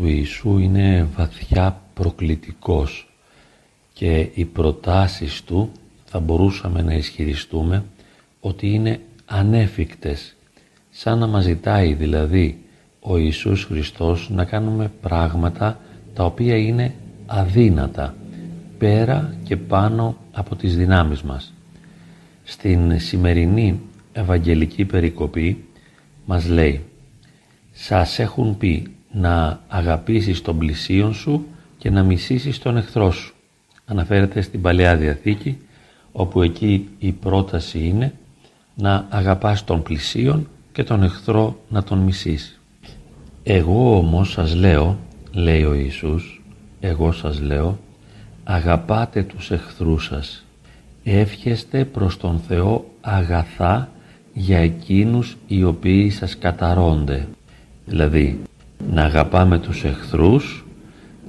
Ο λόγος του Ιησού είναι βαθιά προκλητικός και οι προτάσεις του θα μπορούσαμε να ισχυριστούμε ότι είναι ανέφικτες, σαν να μας ζητάει δηλαδή ο Ιησούς Χριστός να κάνουμε πράγματα τα οποία είναι αδύνατα, πέρα και πάνω από τις δυνάμεις μας. Στην σημερινή Ευαγγελική Περικοπή μας λέει «Σας έχουν πει να αγαπήσεις τον πλησίον σου και να μισήσεις τον εχθρό σου». Αναφέρεται στην Παλαιά Διαθήκη όπου εκεί η πρόταση είναι να αγαπάς τον πλησίον και τον εχθρό να τον μισείς. Εγώ όμως σας λέω, λέει ο Ιησούς, εγώ σας λέω, αγαπάτε τους εχθρούς σας, εύχεστε προς τον Θεό αγαθά για εκείνους οι οποίοι σας καταρώνται. Δηλαδή, να αγαπάμε τους εχθρούς,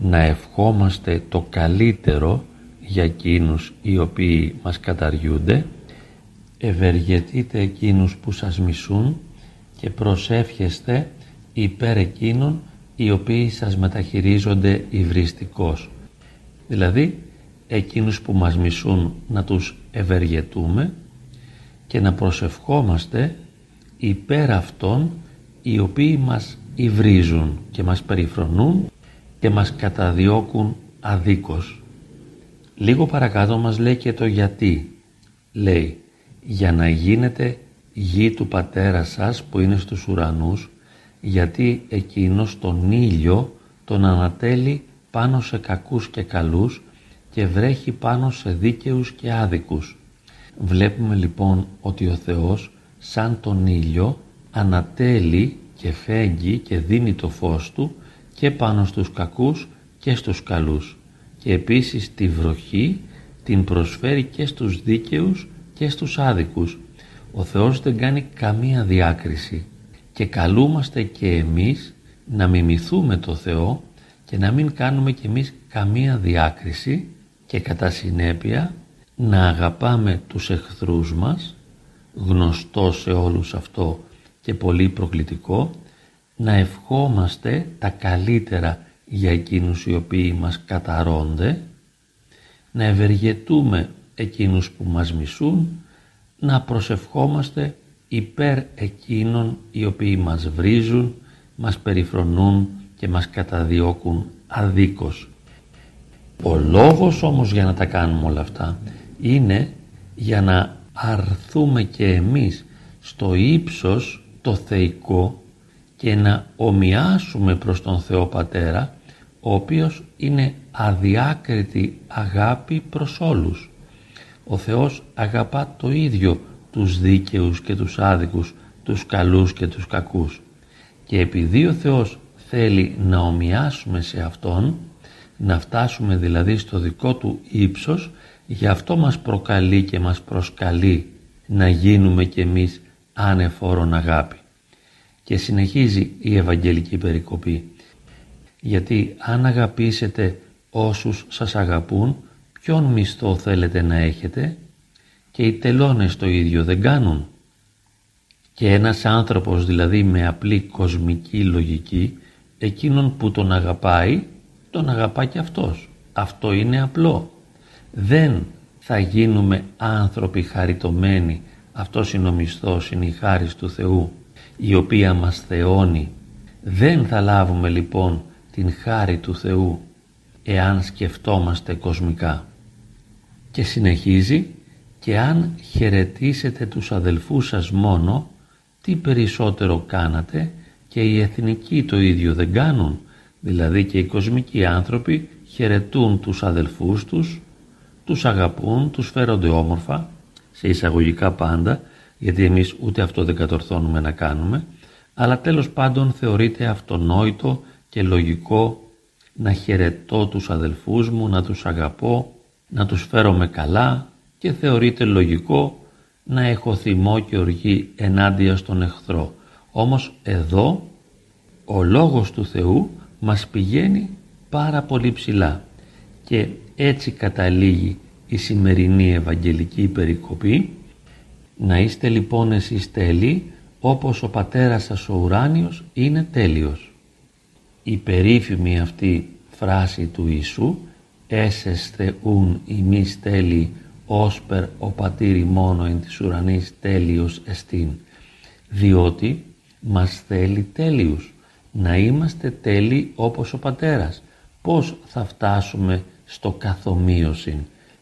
να ευχόμαστε το καλύτερο για εκείνους οι οποίοι μας καταριούνται, ευεργετείτε εκείνους που σας μισούν και προσεύχεστε υπέρ εκείνων οι οποίοι σας μεταχειρίζονται υβριστικώς. Δηλαδή, εκείνους που μας μισούν να τους ευεργετούμε και να προσευχόμαστε υπέρ αυτών οι οποίοι μας υβρίζουν και μας περιφρονούν και μας καταδιώκουν αδίκως. Λίγο παρακάτω μας λέει και το γιατί. Λέει, για να γίνετε γη του πατέρα σας που είναι στους ουρανούς, γιατί εκείνος τον ήλιο τον ανατέλει πάνω σε κακούς και καλούς και βρέχει πάνω σε δίκαιους και άδικους. Βλέπουμε λοιπόν ότι ο Θεός σαν τον ήλιο ανατέλει και φέγγει και δίνει το φως του και πάνω στους κακούς και στους καλούς και επίσης τη βροχή την προσφέρει και στους δίκαιους και στους άδικους. Ο Θεός δεν κάνει καμία διάκριση και καλούμαστε και εμείς να μιμηθούμε το Θεό και να μην κάνουμε κι εμείς καμία διάκριση και κατά συνέπεια να αγαπάμε τους εχθρούς μας, γνωστό σε όλους αυτό και πολύ προκλητικό, να ευχόμαστε τα καλύτερα για εκείνους οι οποίοι μας καταρώνται, να ευεργετούμε εκείνους που μας μισούν, να προσευχόμαστε υπέρ εκείνων οι οποίοι μας βρίζουν, μας περιφρονούν και μας καταδιώκουν αδίκως. Ο λόγος όμως για να τα κάνουμε όλα αυτά είναι για να αρθούμε και εμείς στο ύψος το θεϊκό και να ομοιάσουμε προς τον Θεό Πατέρα ο οποίος είναι αδιάκριτη αγάπη προς όλους. Ο Θεός αγαπά το ίδιο τους δίκαιους και τους άδικους, τους καλούς και τους κακούς. Και επειδή ο Θεός θέλει να ομοιάσουμε σε Αυτόν, να φτάσουμε δηλαδή στο δικό Του ύψος, γι' αυτό μας προκαλεί και μας προσκαλεί να γίνουμε κι εμείς άνεφόρον αγάπη. Και συνεχίζει η Ευαγγελική Περικοπή. Γιατί αν αγαπήσετε όσους σας αγαπούν, ποιον μισθό θέλετε να έχετε και οι τελώνες το ίδιο δεν κάνουν. Και ένας άνθρωπος δηλαδή με απλή κοσμική λογική, εκείνον που τον αγαπάει, τον αγαπά και αυτός. Αυτό είναι απλό. Δεν θα γίνουμε άνθρωποι χαριτωμένοι, αυτός είναι ο μισθός, είναι η χάρη του Θεού, η οποία μας θεώνει. Δεν θα λάβουμε λοιπόν την χάρη του Θεού εάν σκεφτόμαστε κοσμικά. Και συνεχίζει και αν χαιρετήσετε τους αδελφούς σας μόνο, τι περισσότερο κάνατε και οι εθνικοί το ίδιο δεν κάνουν, δηλαδή και οι κοσμικοί άνθρωποι χαιρετούν τους αδελφούς τους, τους αγαπούν, τους φέρονται όμορφα, σε εισαγωγικά πάντα, γιατί εμείς ούτε αυτό δεν κατορθώνουμε να κάνουμε, αλλά τέλος πάντων θεωρείται αυτονόητο και λογικό να χαιρετώ τους αδελφούς μου, να τους αγαπώ, να τους φέρομαι καλά και θεωρείται λογικό να έχω θυμό και οργή ενάντια στον εχθρό. Όμως εδώ ο Λόγος του Θεού μας πηγαίνει πάρα πολύ ψηλά και έτσι καταλήγει η σημερινή Ευαγγελική Περικοπή. Να είστε λοιπόν εσείς τέλειοι όπως ο Πατέρας σας ο ουράνιος είναι τέλειος. η περίφημη αυτή φράση του Ιησού «Έσεσθε ουν ημείς τέλει όσπερ ο πατήρι μόνο εν της ουρανής τέλειος εστίν» διότι μας θέλει τέλειους να είμαστε τέλειοι όπως ο Πατέρας. Πώς θα φτάσουμε στο καθομοίωσιν;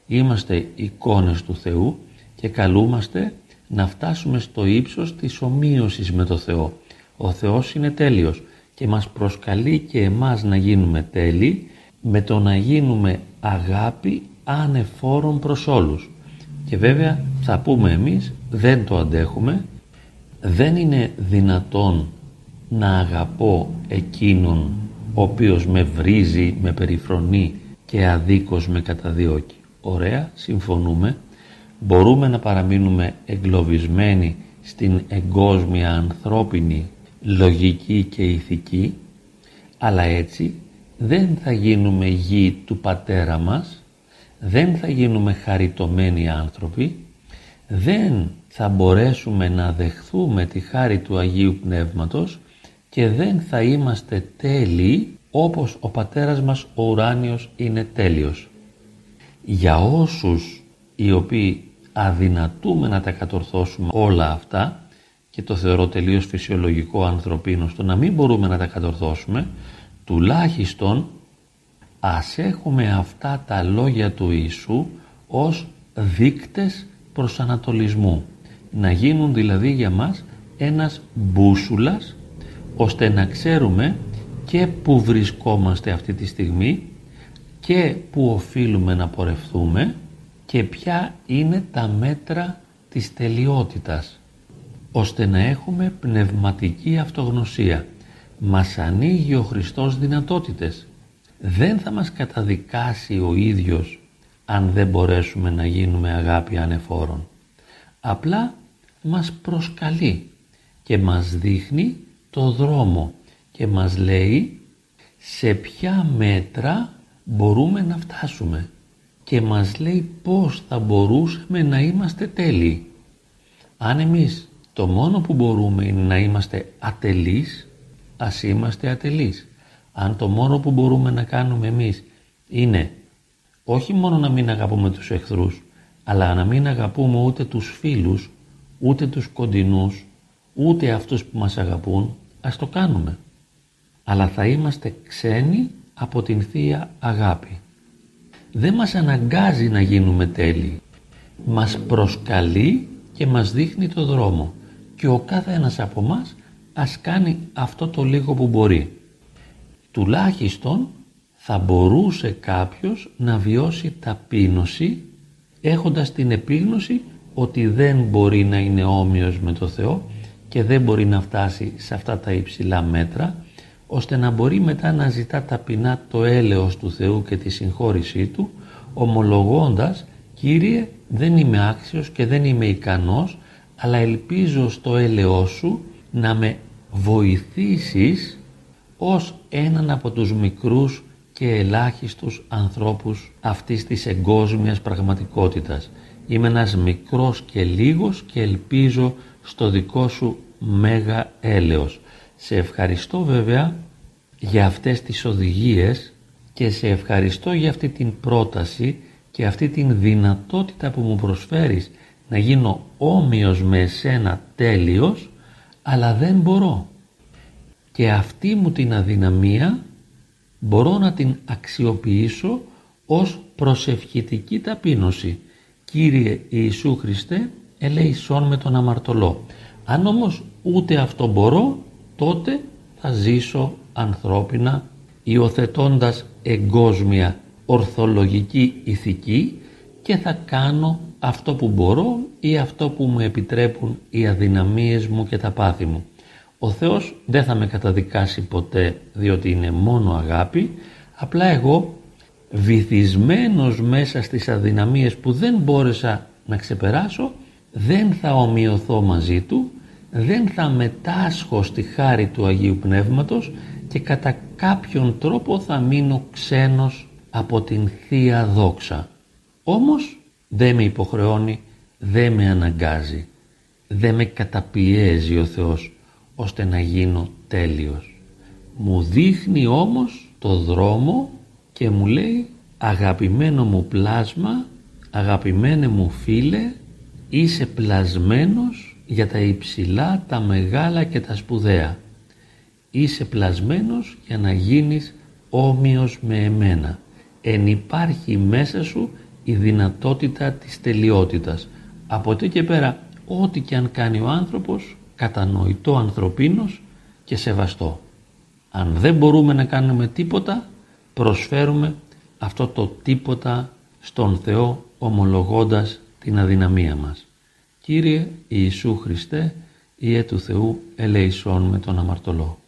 Είμαστε εικόνες του Θεού και καλούμαστε να φτάσουμε στο ύψος της ομοίωσης με το Θεό ο Θεός είναι τέλειος και μας προσκαλεί και εμάς να γίνουμε τέλειοι με το να γίνουμε αγάπη ανεφόρων προς όλους. Και βέβαια θα πούμε εμείς δεν το αντέχουμε, δεν είναι δυνατόν να αγαπώ εκείνον ο οποίος με βρίζει, με περιφρονεί και αδίκως με καταδιώκει. Ωραία, συμφωνούμε. Μπορούμε να παραμείνουμε εγκλωβισμένοι στην εγκόσμια ανθρώπινη λογική και ηθική, αλλά έτσι δεν θα γίνουμε γη του πατέρα μας, δεν θα γίνουμε χαριτωμένοι άνθρωποι, δεν θα μπορέσουμε να δεχθούμε τη χάρη του Αγίου Πνεύματος και δεν θα είμαστε τέλειοι όπως ο πατέρας μας ο ουράνιος είναι τέλειος. Για όσους οι οποίοι αδυνατούμε να τα κατορθώσουμε όλα αυτά και το θεωρώ τελείως φυσιολογικό ανθρωπίνο στο να μην μπορούμε να τα κατορθώσουμε τουλάχιστον ας έχουμε αυτά τα λόγια του Ιησού ως δείκτες προς ανατολισμού. Να γίνουν δηλαδή για μας ένας μπούσουλας ώστε να ξέρουμε και που βρισκόμαστε αυτή τη στιγμή και που οφείλουμε να πορευθούμε και ποια είναι τα μέτρα της τελειότητας ώστε να έχουμε πνευματική αυτογνωσία. Μας ανοίγει ο Χριστός δυνατότητες. Δεν θα μας καταδικάσει ο ίδιος αν δεν μπορέσουμε να γίνουμε αγάπη ανεφόρων. Απλά μας προσκαλεί και μας δείχνει το δρόμο και μας λέει σε ποια μέτρα μπορούμε να φτάσουμε και μας λέει πώς θα μπορούσαμε να είμαστε τέλειοι. Αν εμείς το μόνο που μπορούμε είναι να είμαστε ατελείς, ας είμαστε ατελείς. Αν το μόνο που μπορούμε να κάνουμε εμείς είναι όχι μόνο να μην αγαπούμε τους εχθρούς, αλλά να μην αγαπούμε ούτε τους φίλους, ούτε τους κοντινούς, ούτε αυτούς που μας αγαπούν, ας το κάνουμε. Αλλά θα είμαστε ξένοι από την Θεία Αγάπη. Δεν μας αναγκάζει να γίνουμε τέλειοι. Μας προσκαλεί και μας δείχνει το δρόμο και ο κάθε ένας από μας ας κάνει αυτό το λίγο που μπορεί. Τουλάχιστον θα μπορούσε κάποιος να βιώσει ταπείνωση έχοντας την επίγνωση ότι δεν μπορεί να είναι όμοιος με το Θεό και δεν μπορεί να φτάσει σε αυτά τα υψηλά μέτρα ώστε να μπορεί μετά να ζητά ταπεινά το έλεος του Θεού και τη συγχώρησή Του ομολογώντας «Κύριε δεν είμαι άξιος και δεν είμαι ικανός αλλά ελπίζω στο έλεό σου να με βοηθήσεις ως έναν από τους μικρούς και ελάχιστους ανθρώπους αυτής της εγκόσμιας πραγματικότητας. Είμαι ένας μικρός και λίγος και ελπίζω στο δικό σου μέγα έλεος. Σε ευχαριστώ βέβαια για αυτές τις οδηγίες και σε ευχαριστώ για αυτή την πρόταση και αυτή την δυνατότητα που μου προσφέρεις να γίνω όμοιος με εσένα τέλειος αλλά δεν μπορώ. Και αυτή μου την αδυναμία μπορώ να την αξιοποιήσω ως προσευχητική ταπείνωση. Κύριε Ιησού Χριστέ ελέησόν με τον αμαρτωλό. Αν όμως ούτε αυτό μπορώ τότε θα ζήσω ανθρώπινα υιοθετώντας εγκόσμια ορθολογική ηθική και θα κάνω αυτό που μπορώ ή αυτό που μου επιτρέπουν οι αδυναμίες μου και τα πάθη μου. Ο Θεός δεν θα με καταδικάσει ποτέ διότι είναι μόνο αγάπη, απλά εγώ βυθισμένος μέσα στις αδυναμίες που δεν μπόρεσα να ξεπεράσω, δεν θα ομοιωθώ μαζί Του, δεν θα μετάσχω στη χάρη του Αγίου Πνεύματος και κατά κάποιον τρόπο θα μείνω ξένος από την Θεία Δόξα. Όμως δεν με υποχρεώνει, δεν με αναγκάζει, δεν με καταπιέζει ο Θεός ώστε να γίνω τέλειος. Μου δείχνει όμως το δρόμο και μου λέει αγαπημένο μου πλάσμα, αγαπημένε μου φίλε, είσαι πλασμένος για τα υψηλά, τα μεγάλα και τα σπουδαία. Είσαι πλασμένος για να γίνεις όμοιος με εμένα. Εν υπάρχει μέσα σου η δυνατότητα της τελειότητας. Από εκεί και πέρα, ό,τι και αν κάνει ο άνθρωπος, κατανοητό ανθρωπίνος και σεβαστό. Αν δεν μπορούμε να κάνουμε τίποτα, προσφέρουμε αυτό το τίποτα στον Θεό ομολογώντας την αδυναμία μας. Κύριε Ιησού Χριστέ, Ιε του Θεού ελεησόν με τον αμαρτωλό.